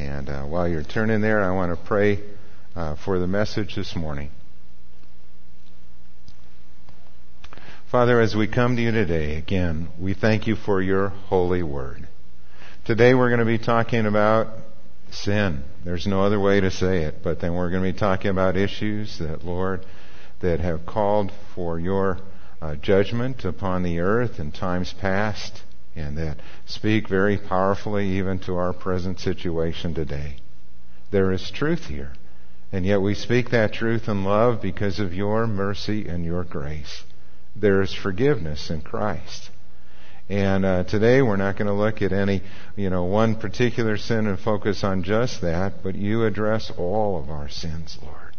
And uh, while you're turning there, I want to pray uh, for the message this morning. Father, as we come to you today, again, we thank you for your holy word. Today we're going to be talking about sin. There's no other way to say it, but then we're going to be talking about issues that, Lord, that have called for your uh, judgment upon the earth in times past and that speak very powerfully even to our present situation today. There is truth here. And yet we speak that truth in love because of your mercy and your grace. There is forgiveness in Christ. And uh, today we're not going to look at any, you know, one particular sin and focus on just that, but you address all of our sins, Lord.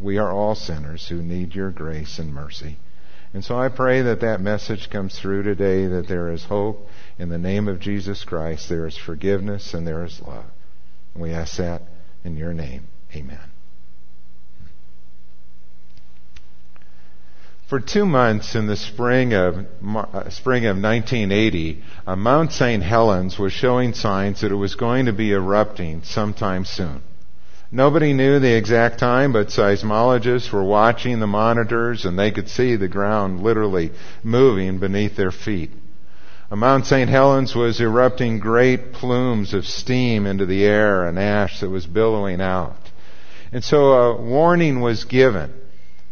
We are all sinners who need your grace and mercy. And so I pray that that message comes through today, that there is hope in the name of Jesus Christ. There is forgiveness and there is love. And we ask that in your name. Amen. For two months in the spring of uh, spring of 1980, uh, Mount St. Helens was showing signs that it was going to be erupting sometime soon. Nobody knew the exact time, but seismologists were watching the monitors and they could see the ground literally moving beneath their feet. Mount St. Helens was erupting great plumes of steam into the air and ash that was billowing out. And so a warning was given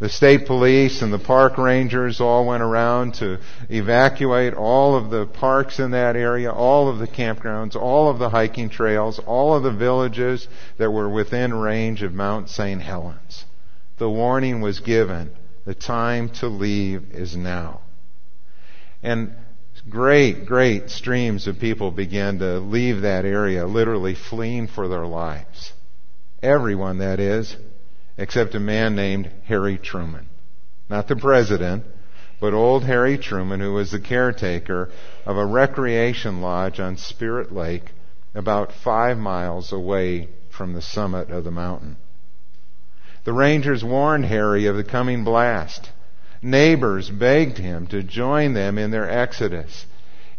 the state police and the park rangers all went around to evacuate all of the parks in that area, all of the campgrounds, all of the hiking trails, all of the villages that were within range of Mount St. Helens. The warning was given. The time to leave is now. And great, great streams of people began to leave that area, literally fleeing for their lives. Everyone, that is, except a man named Harry Truman. Not the president, but old Harry Truman, who was the caretaker of a recreation lodge on Spirit Lake about five miles away from the summit of the mountain. The rangers warned Harry of the coming blast. Neighbors begged him to join them in their exodus.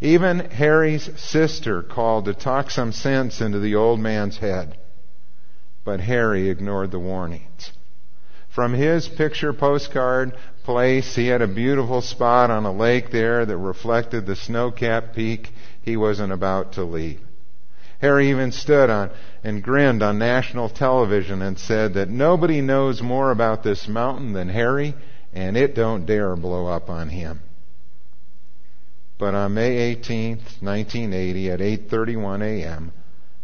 Even Harry's sister called to talk some sense into the old man's head. But Harry ignored the warnings. From his picture postcard place, he had a beautiful spot on a lake there that reflected the snow-capped peak he wasn't about to leave. Harry even stood on and grinned on national television and said that nobody knows more about this mountain than Harry, and it don't dare blow up on him. But on May 18th, 1980 at 8:31 a.m.,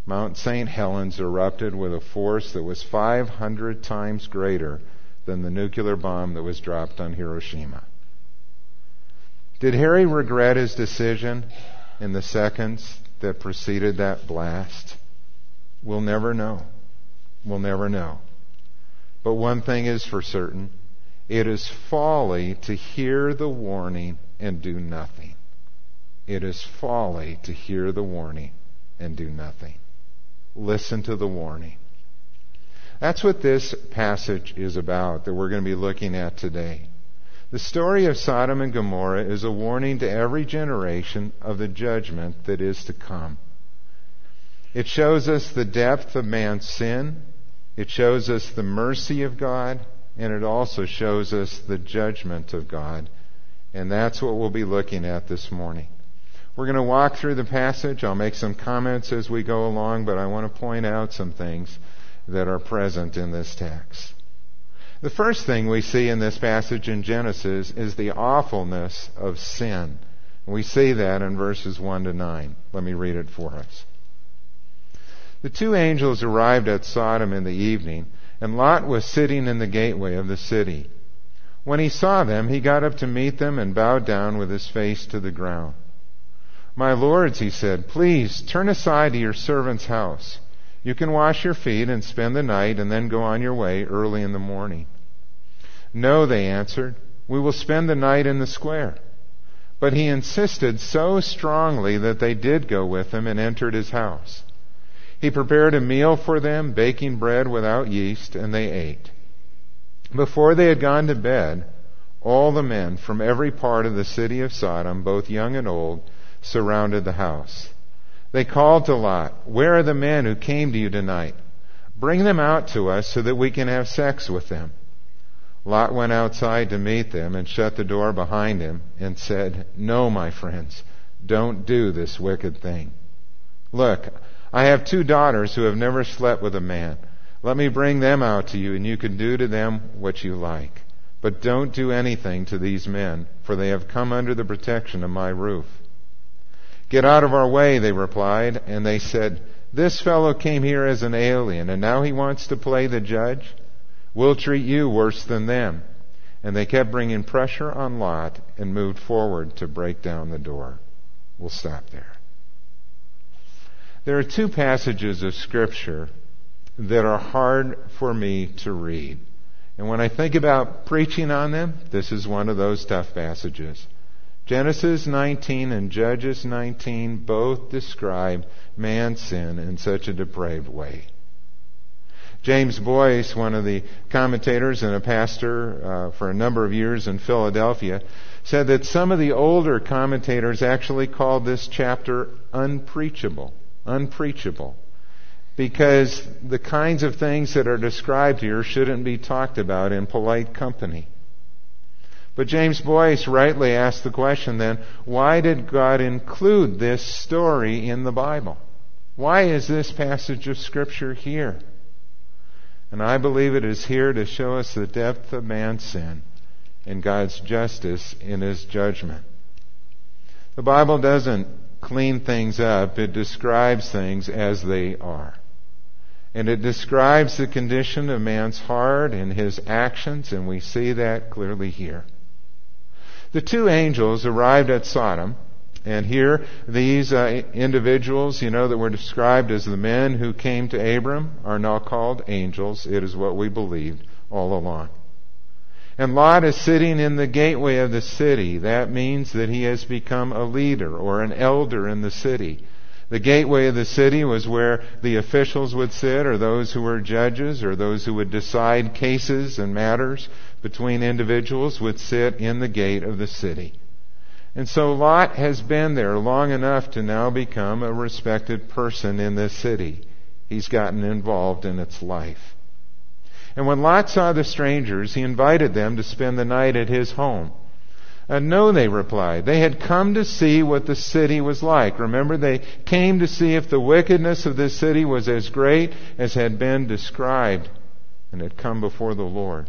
Mount St. Helens erupted with a force that was 500 times greater than the nuclear bomb that was dropped on Hiroshima. Did Harry regret his decision in the seconds that preceded that blast? We'll never know. We'll never know. But one thing is for certain it is folly to hear the warning and do nothing. It is folly to hear the warning and do nothing. Listen to the warning. That's what this passage is about that we're going to be looking at today. The story of Sodom and Gomorrah is a warning to every generation of the judgment that is to come. It shows us the depth of man's sin. It shows us the mercy of God. And it also shows us the judgment of God. And that's what we'll be looking at this morning. We're going to walk through the passage. I'll make some comments as we go along, but I want to point out some things that are present in this text. The first thing we see in this passage in Genesis is the awfulness of sin. We see that in verses 1 to 9. Let me read it for us. The two angels arrived at Sodom in the evening, and Lot was sitting in the gateway of the city. When he saw them, he got up to meet them and bowed down with his face to the ground. My lords, he said, please turn aside to your servant's house. You can wash your feet and spend the night and then go on your way early in the morning. No, they answered, we will spend the night in the square. But he insisted so strongly that they did go with him and entered his house. He prepared a meal for them, baking bread without yeast, and they ate. Before they had gone to bed, all the men from every part of the city of Sodom, both young and old, surrounded the house. They called to Lot, Where are the men who came to you tonight? Bring them out to us so that we can have sex with them. Lot went outside to meet them and shut the door behind him and said, No, my friends, don't do this wicked thing. Look, I have two daughters who have never slept with a man. Let me bring them out to you and you can do to them what you like. But don't do anything to these men, for they have come under the protection of my roof. Get out of our way, they replied, and they said, This fellow came here as an alien, and now he wants to play the judge? We'll treat you worse than them. And they kept bringing pressure on Lot and moved forward to break down the door. We'll stop there. There are two passages of Scripture that are hard for me to read. And when I think about preaching on them, this is one of those tough passages. Genesis 19 and Judges 19 both describe man's sin in such a depraved way. James Boice, one of the commentators and a pastor uh, for a number of years in Philadelphia, said that some of the older commentators actually called this chapter unpreachable. Unpreachable. Because the kinds of things that are described here shouldn't be talked about in polite company. But James Boice rightly asked the question then, why did God include this story in the Bible? Why is this passage of Scripture here? And I believe it is here to show us the depth of man's sin and God's justice in his judgment. The Bible doesn't clean things up, it describes things as they are. And it describes the condition of man's heart and his actions, and we see that clearly here. The two angels arrived at Sodom, and here these uh, individuals, you know, that were described as the men who came to Abram are now called angels. It is what we believed all along. And Lot is sitting in the gateway of the city. That means that he has become a leader or an elder in the city. The gateway of the city was where the officials would sit, or those who were judges, or those who would decide cases and matters between individuals would sit in the gate of the city. And so Lot has been there long enough to now become a respected person in this city. He's gotten involved in its life. And when Lot saw the strangers, he invited them to spend the night at his home. And no, they replied. They had come to see what the city was like. Remember, they came to see if the wickedness of this city was as great as had been described and had come before the Lord.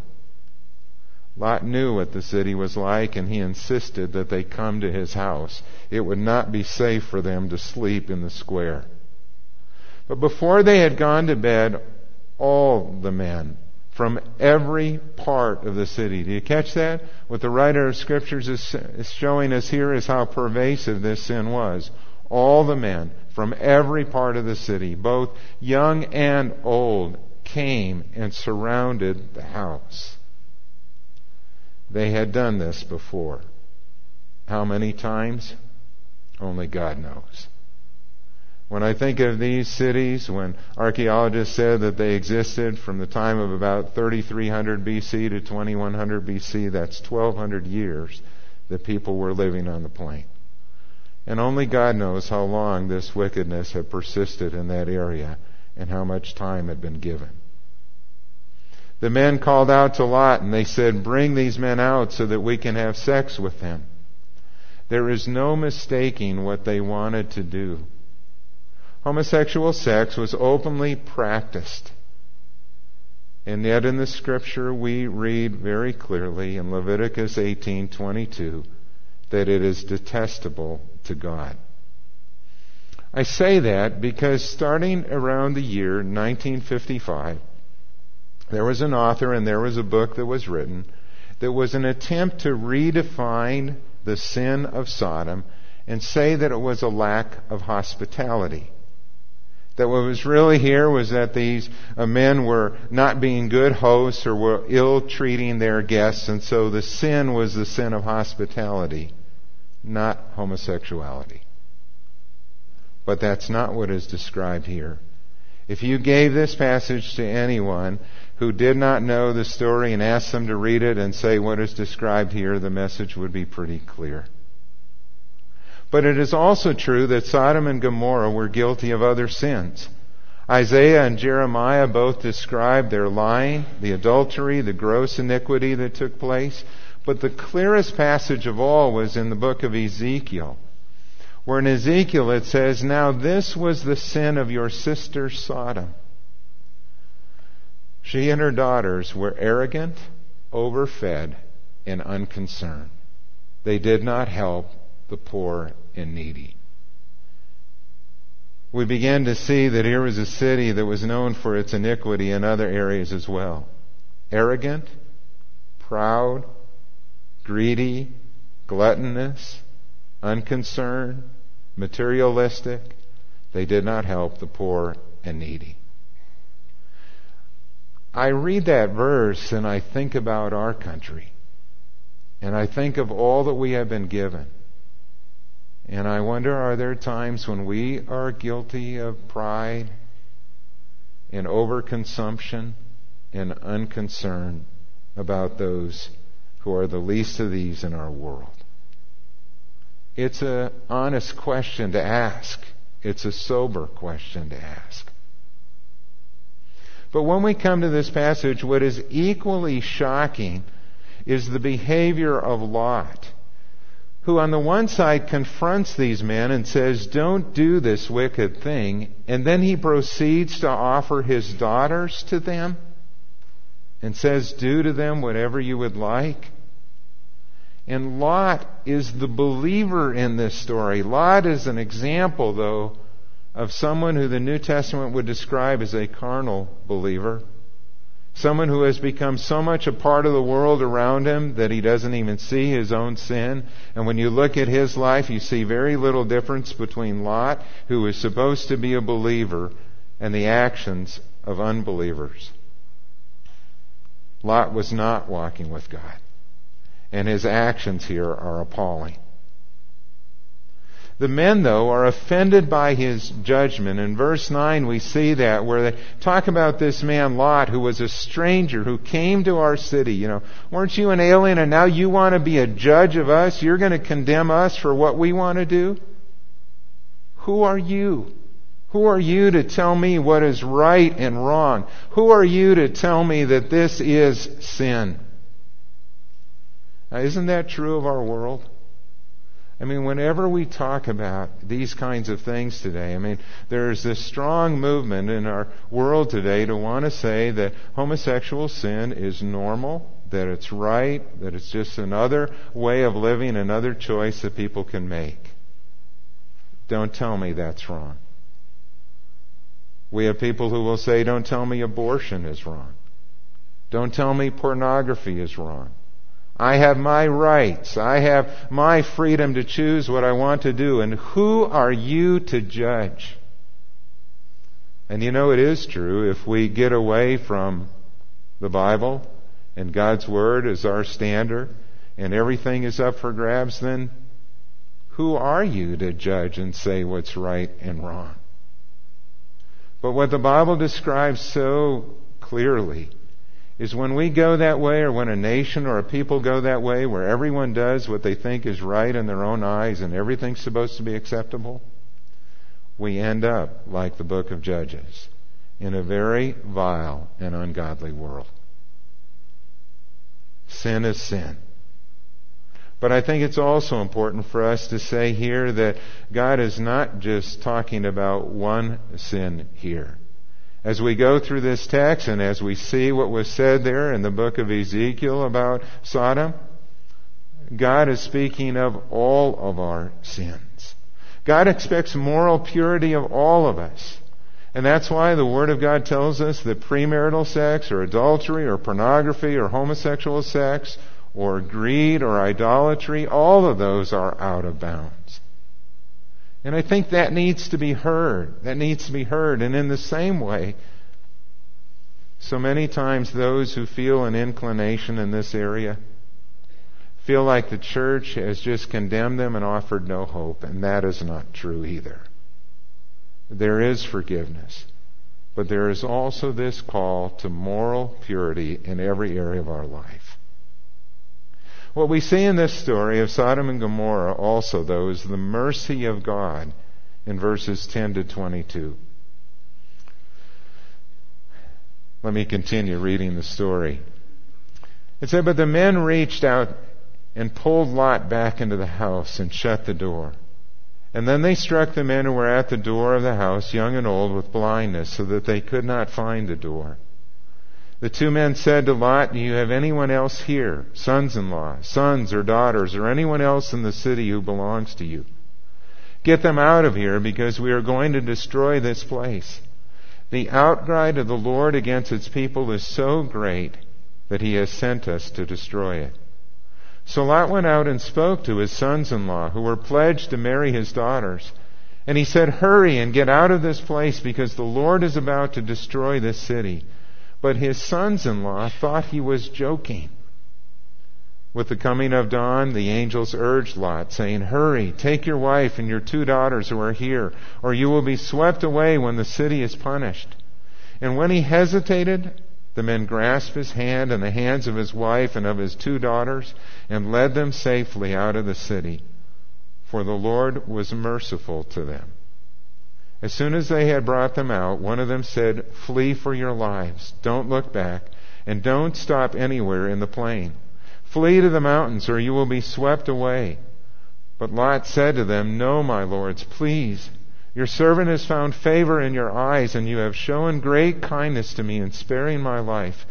Lot knew what the city was like, and he insisted that they come to his house. It would not be safe for them to sleep in the square. But before they had gone to bed, all the men from every part of the city. Do you catch that? What the writer of scriptures is, showing us here is how pervasive this sin was. All the men from every part of the city, both young and old, came and surrounded the house. They had done this before. How many times? Only God knows. When I think of these cities, when archaeologists said that they existed from the time of about 3300 BC to 2100 BC, that's 1200 years that people were living on the plain. And only God knows how long this wickedness had persisted in that area and how much time had been given the men called out to Lot and they said, Bring these men out so that we can have sex with them. There is no mistaking what they wanted to do. Homosexual sex was openly practiced. And yet in the scripture we read very clearly in Leviticus 18:22 that it is detestable to God. I say that because starting around the year 1955 there was an author and there was a book that was written that was an attempt to redefine the sin of Sodom and say that it was a lack of hospitality. That what was really here was that these uh, men were not being good hosts or were ill treating their guests, and so the sin was the sin of hospitality, not homosexuality. But that's not what is described here. If you gave this passage to anyone who did not know the story and asked them to read it and say what is described here, the message would be pretty clear. But it is also true that Sodom and Gomorrah were guilty of other sins. Isaiah and Jeremiah both describe their lying, the adultery, the gross iniquity that took place. But the clearest passage of all was in the book of Ezekiel, where in Ezekiel it says, Now this was the sin of your sister Sodom. She and her daughters were arrogant, overfed, and unconcerned. They did not help the poor and needy. We began to see that here was a city that was known for its iniquity in other areas as well. Arrogant, proud, greedy, gluttonous, unconcerned, materialistic. They did not help the poor and needy. I read that verse and I think about our country. And I think of all that we have been given. And I wonder are there times when we are guilty of pride and overconsumption and unconcern about those who are the least of these in our world? It's an honest question to ask. It's a sober question to ask. But when we come to this passage, what is equally shocking is the behavior of Lot who on the one side confronts these men and says, Don't do this wicked thing, and then he proceeds to offer his daughters to them and says, Do to them whatever you would like. And Lot is the believer in this story. Lot is an example, though, of someone who the New Testament would describe as a carnal believer. Someone who has become so much a part of the world around him that he doesn't even see his own sin. And when you look at his life, you see very little difference between Lot, who is supposed to be a believer, and the actions of unbelievers. Lot was not walking with God. And his actions here are appalling. The men, though, are offended by his judgment. In verse 9, we see that where they talk about this man Lot, who was a stranger, who came to our city. You know, weren't you an alien and now you want to be a judge of us? You're going to condemn us for what we want to do? Who are you? Who are you to tell me what is right and wrong? Who are you to tell me that this is sin? Now, isn't that true of our world? I mean, whenever we talk about these kinds of things today, I mean, there's this strong movement in our world today to want to say that homosexual sin is normal, that it's right, that it's just another way of living, another choice that people can make. Don't tell me that's wrong. We have people who will say, don't tell me abortion is wrong. Don't tell me pornography is wrong. I have my rights. I have my freedom to choose what I want to do. And who are you to judge? And you know, it is true. If we get away from the Bible and God's Word as our standard and everything is up for grabs, then who are you to judge and say what's right and wrong? But what the Bible describes so clearly is when we go that way, or when a nation or a people go that way, where everyone does what they think is right in their own eyes and everything's supposed to be acceptable, we end up like the book of Judges, in a very vile and ungodly world. Sin is sin. But I think it's also important for us to say here that God is not just talking about one sin here. As we go through this text and as we see what was said there in the book of Ezekiel about Sodom, God is speaking of all of our sins. God expects moral purity of all of us. And that's why the Word of God tells us that premarital sex or adultery or pornography or homosexual sex or greed or idolatry, all of those are out of bounds. And I think that needs to be heard. That needs to be heard. And in the same way, so many times those who feel an inclination in this area feel like the church has just condemned them and offered no hope, and that is not true either. There is forgiveness, but there is also this call to moral purity in every area of our life. What we see in this story of Sodom and Gomorrah also, though, is the mercy of God in verses 10 to 22. Let me continue reading the story. It said, But the men reached out and pulled Lot back into the house and shut the door. And then they struck the men who were at the door of the house, young and old, with blindness, so that they could not find the door. The two men said to Lot, Do you have anyone else here, sons in law, sons or daughters, or anyone else in the city who belongs to you? Get them out of here, because we are going to destroy this place. The outcry of the Lord against its people is so great that he has sent us to destroy it. So Lot went out and spoke to his sons in law, who were pledged to marry his daughters. And he said, Hurry and get out of this place, because the Lord is about to destroy this city. But his sons in law thought he was joking. With the coming of dawn, the angels urged Lot, saying, Hurry, take your wife and your two daughters who are here, or you will be swept away when the city is punished. And when he hesitated, the men grasped his hand and the hands of his wife and of his two daughters and led them safely out of the city, for the Lord was merciful to them. As soon as they had brought them out, one of them said, Flee for your lives. Don't look back, and don't stop anywhere in the plain. Flee to the mountains, or you will be swept away. But Lot said to them, No, my lords, please. Your servant has found favor in your eyes, and you have shown great kindness to me in sparing my life.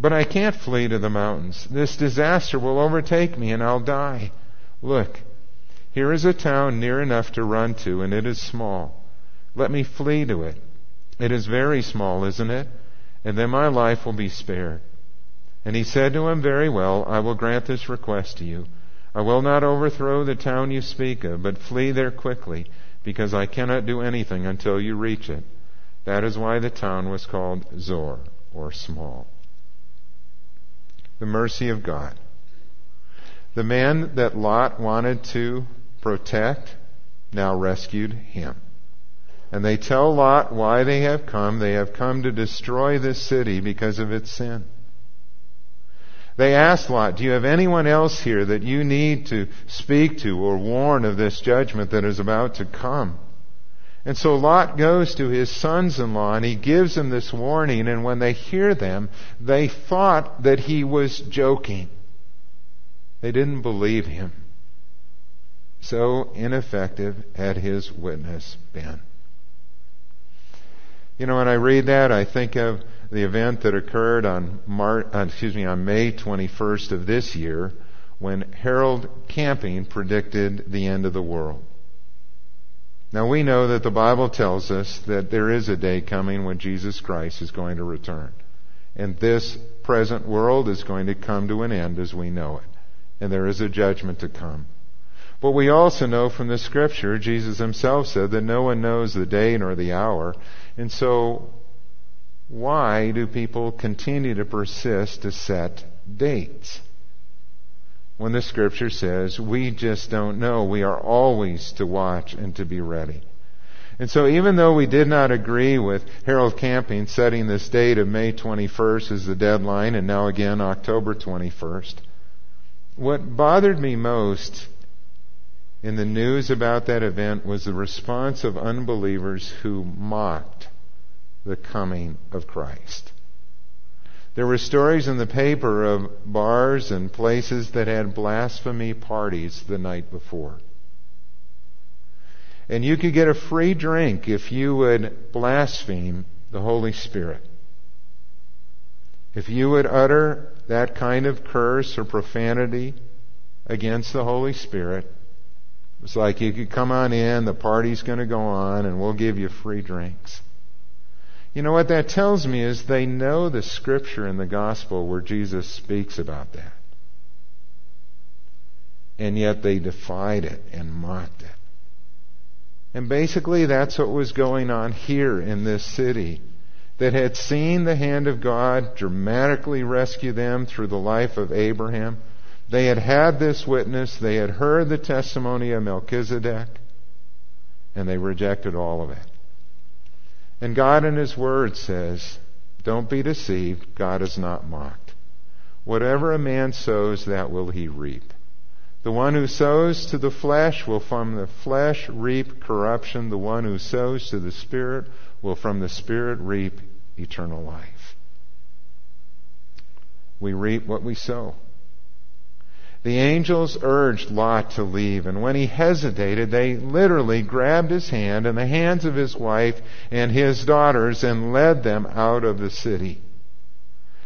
But I can't flee to the mountains. This disaster will overtake me, and I'll die. Look, here is a town near enough to run to, and it is small. Let me flee to it. It is very small, isn't it? And then my life will be spared. And he said to him, Very well, I will grant this request to you. I will not overthrow the town you speak of, but flee there quickly because I cannot do anything until you reach it. That is why the town was called Zoar, or small. The mercy of God. The man that Lot wanted to protect now rescued him. And they tell Lot why they have come. They have come to destroy this city because of its sin. They asked Lot, Do you have anyone else here that you need to speak to or warn of this judgment that is about to come? And so Lot goes to his sons in law and he gives them this warning, and when they hear them, they thought that he was joking. They didn't believe him. So ineffective had his witness been. You know, when I read that, I think of the event that occurred on Mar- uh, excuse me on May 21st of this year when Harold Camping predicted the end of the world. Now we know that the Bible tells us that there is a day coming when Jesus Christ is going to return. And this present world is going to come to an end as we know it. And there is a judgment to come. But we also know from the scripture, Jesus himself said that no one knows the day nor the hour. And so why do people continue to persist to set dates? When the scripture says we just don't know, we are always to watch and to be ready. And so even though we did not agree with Harold Camping setting this date of May 21st as the deadline and now again October 21st, what bothered me most in the news about that event was the response of unbelievers who mocked the coming of Christ. There were stories in the paper of bars and places that had blasphemy parties the night before. And you could get a free drink if you would blaspheme the Holy Spirit. If you would utter that kind of curse or profanity against the Holy Spirit, it's like you could come on in, the party's going to go on, and we'll give you free drinks. You know what that tells me is they know the scripture in the gospel where Jesus speaks about that. And yet they defied it and mocked it. And basically that's what was going on here in this city that had seen the hand of God dramatically rescue them through the life of Abraham. They had had this witness. They had heard the testimony of Melchizedek. And they rejected all of it. And God in His Word says, don't be deceived. God is not mocked. Whatever a man sows, that will he reap. The one who sows to the flesh will from the flesh reap corruption. The one who sows to the Spirit will from the Spirit reap eternal life. We reap what we sow. The angels urged Lot to leave, and when he hesitated, they literally grabbed his hand and the hands of his wife and his daughters and led them out of the city.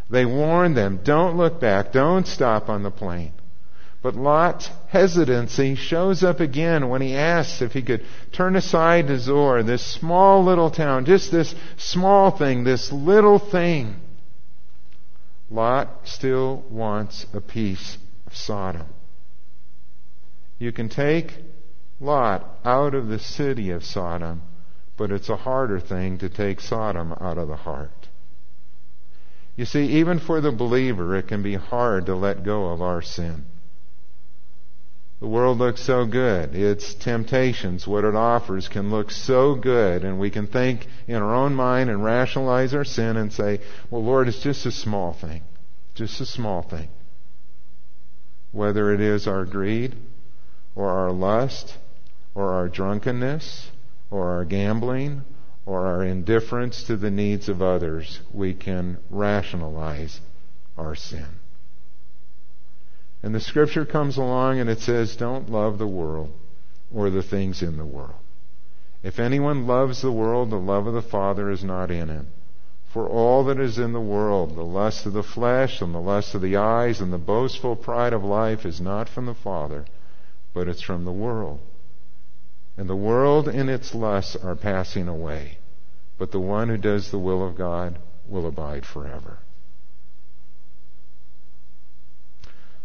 They warned them, don't look back, don't stop on the plain. But Lot's hesitancy shows up again when he asks if he could turn aside to Zoar, this small little town, just this small thing, this little thing. Lot still wants a piece of Sodom. You can take Lot out of the city of Sodom, but it's a harder thing to take Sodom out of the heart. You see, even for the believer, it can be hard to let go of our sin. The world looks so good. Its temptations, what it offers, can look so good, and we can think in our own mind and rationalize our sin and say, well, Lord, it's just a small thing. Just a small thing whether it is our greed or our lust or our drunkenness or our gambling or our indifference to the needs of others, we can rationalize our sin. And the scripture comes along and it says, don't love the world or the things in the world. If anyone loves the world, the love of the Father is not in him. For all that is in the world, the lust of the flesh and the lust of the eyes and the boastful pride of life is not from the Father, but it's from the world. And the world and its lusts are passing away, but the one who does the will of God will abide forever.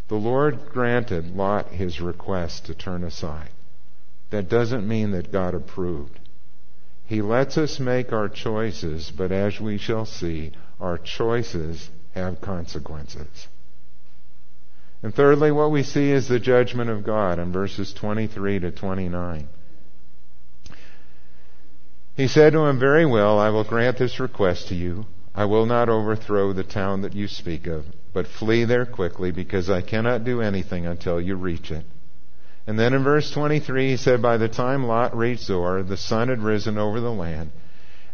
The Lord granted Lot his request to turn aside. That doesn't mean that God approved. He lets us make our choices, but as we shall see, our choices have consequences. And thirdly, what we see is the judgment of God in verses 23 to 29. He said to him, Very well, I will grant this request to you. I will not overthrow the town that you speak of, but flee there quickly, because I cannot do anything until you reach it. And then in verse 23, he said, By the time Lot reached Zoar, the sun had risen over the land.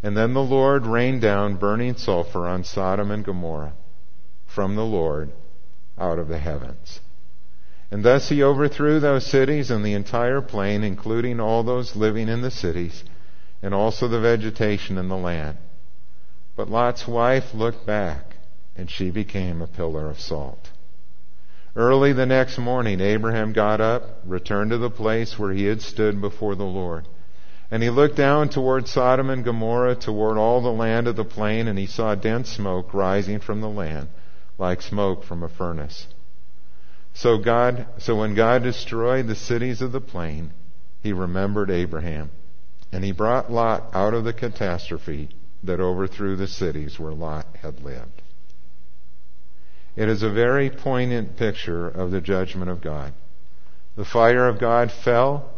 And then the Lord rained down burning sulfur on Sodom and Gomorrah from the Lord out of the heavens. And thus he overthrew those cities and the entire plain, including all those living in the cities, and also the vegetation in the land. But Lot's wife looked back, and she became a pillar of salt. Early the next morning, Abraham got up, returned to the place where he had stood before the Lord. And he looked down toward Sodom and Gomorrah, toward all the land of the plain, and he saw dense smoke rising from the land, like smoke from a furnace. So God, so when God destroyed the cities of the plain, he remembered Abraham, and he brought Lot out of the catastrophe that overthrew the cities where Lot had lived. It is a very poignant picture of the judgment of God. The fire of God fell.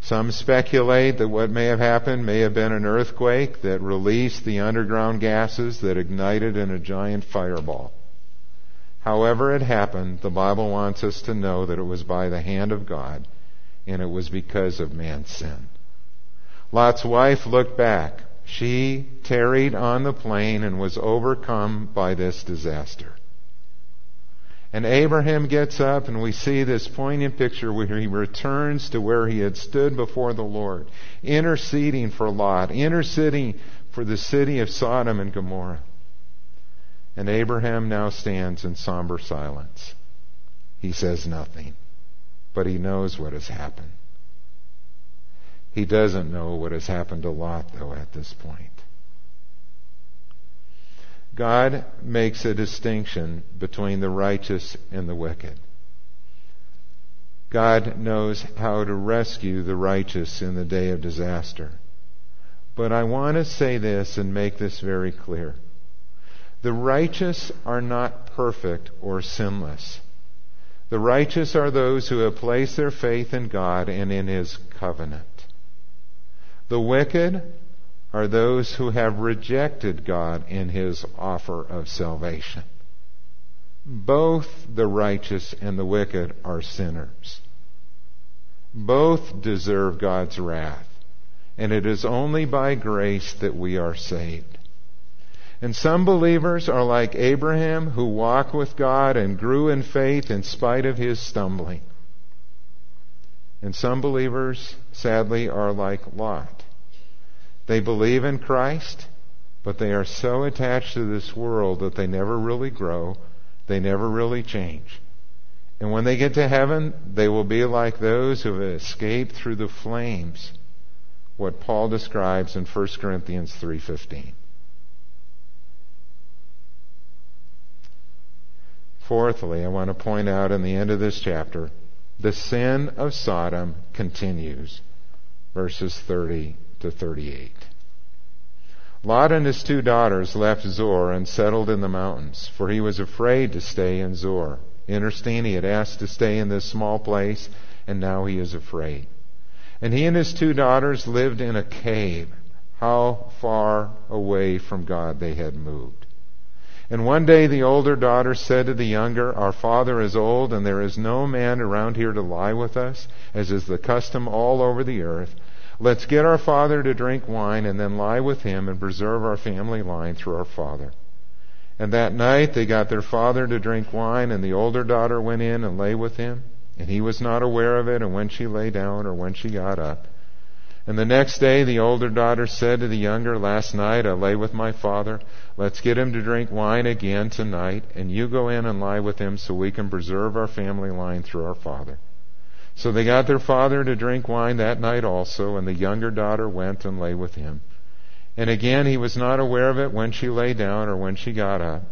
Some speculate that what may have happened may have been an earthquake that released the underground gases that ignited in a giant fireball. However it happened, the Bible wants us to know that it was by the hand of God and it was because of man's sin. Lot's wife looked back. She tarried on the plain and was overcome by this disaster. And Abraham gets up, and we see this poignant picture where he returns to where he had stood before the Lord, interceding for Lot, interceding for the city of Sodom and Gomorrah. And Abraham now stands in somber silence. He says nothing, but he knows what has happened. He doesn't know what has happened to Lot, though, at this point. God makes a distinction between the righteous and the wicked. God knows how to rescue the righteous in the day of disaster. But I want to say this and make this very clear. The righteous are not perfect or sinless. The righteous are those who have placed their faith in God and in His covenant. The wicked are those who have rejected God in his offer of salvation. Both the righteous and the wicked are sinners. Both deserve God's wrath. And it is only by grace that we are saved. And some believers are like Abraham who walked with God and grew in faith in spite of his stumbling. And some believers, sadly, are like Lot. They believe in Christ, but they are so attached to this world that they never really grow, they never really change. And when they get to heaven, they will be like those who have escaped through the flames, what Paul describes in 1 Corinthians 3:15. Fourthly, I want to point out in the end of this chapter, the sin of Sodom continues. Verses 30 to 38. Lot and his two daughters left Zoar and settled in the mountains, for he was afraid to stay in Zoar. Interesting, he had asked to stay in this small place, and now he is afraid. And he and his two daughters lived in a cave. How far away from God they had moved. And one day the older daughter said to the younger, Our father is old, and there is no man around here to lie with us, as is the custom all over the earth. Let's get our father to drink wine, and then lie with him and preserve our family line through our father. And that night they got their father to drink wine, and the older daughter went in and lay with him. And he was not aware of it, and when she lay down or when she got up. And the next day the older daughter said to the younger, Last night I lay with my father. Let's get him to drink wine again tonight, and you go in and lie with him so we can preserve our family line through our father. So they got their father to drink wine that night also, and the younger daughter went and lay with him. And again he was not aware of it when she lay down or when she got up.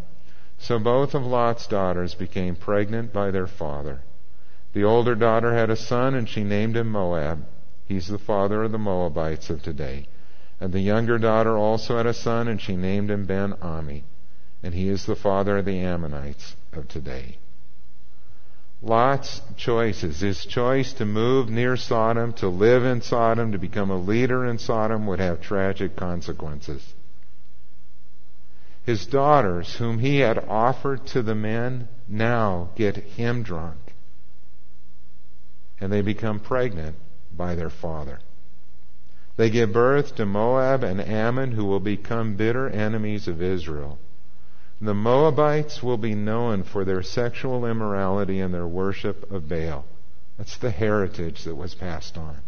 So both of Lot's daughters became pregnant by their father. The older daughter had a son, and she named him Moab He's the father of the Moabites of today. And the younger daughter also had a son, and she named him Ben Ami. And he is the father of the Ammonites of today. Lot's choices, his choice to move near Sodom, to live in Sodom, to become a leader in Sodom would have tragic consequences. His daughters, whom he had offered to the men, now get him drunk. And they become pregnant by their father. They give birth to Moab and Ammon, who will become bitter enemies of Israel. The Moabites will be known for their sexual immorality and their worship of Baal. That's the heritage that was passed on.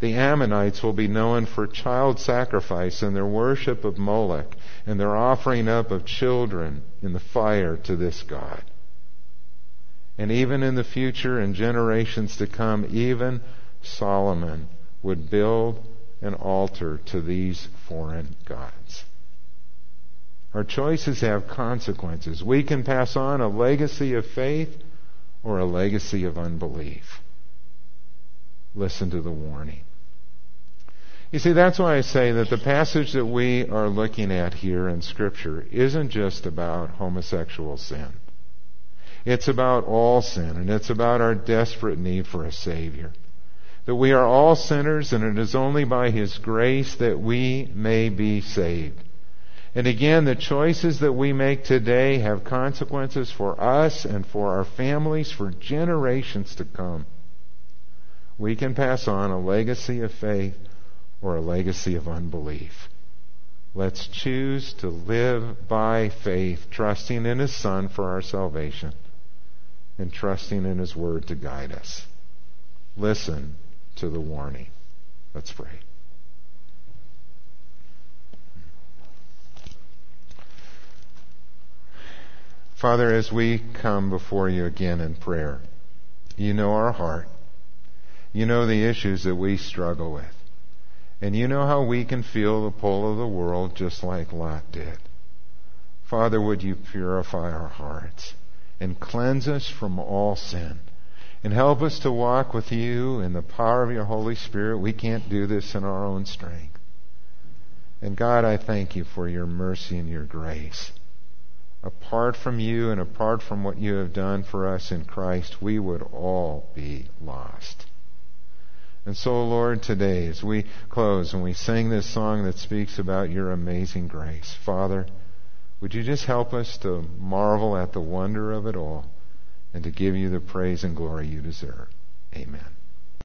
The Ammonites will be known for child sacrifice and their worship of Moloch and their offering up of children in the fire to this God. And even in the future and generations to come, even Solomon would build an altar to these foreign gods. Our choices have consequences. We can pass on a legacy of faith or a legacy of unbelief. Listen to the warning. You see, that's why I say that the passage that we are looking at here in Scripture isn't just about homosexual sin. It's about all sin, and it's about our desperate need for a Savior that we are all sinners and it is only by His grace that we may be saved. And again, the choices that we make today have consequences for us and for our families for generations to come. We can pass on a legacy of faith or a legacy of unbelief. Let's choose to live by faith, trusting in His Son for our salvation and trusting in His Word to guide us. Listen to the warning. Let's pray. Father, as we come before you again in prayer, you know our heart. You know the issues that we struggle with. And you know how we can feel the pull of the world just like Lot did. Father, would you purify our hearts and cleanse us from all sin? and help us to walk with you in the power of your Holy Spirit. We can't do this in our own strength. And God, I thank you for your mercy and your grace. Apart from you and apart from what you have done for us in Christ, we would all be lost. And so, Lord, today, as we close and we sing this song that speaks about your amazing grace, Father, Would you just help us to marvel at the wonder of it all and to give you the praise and glory you deserve? Amen.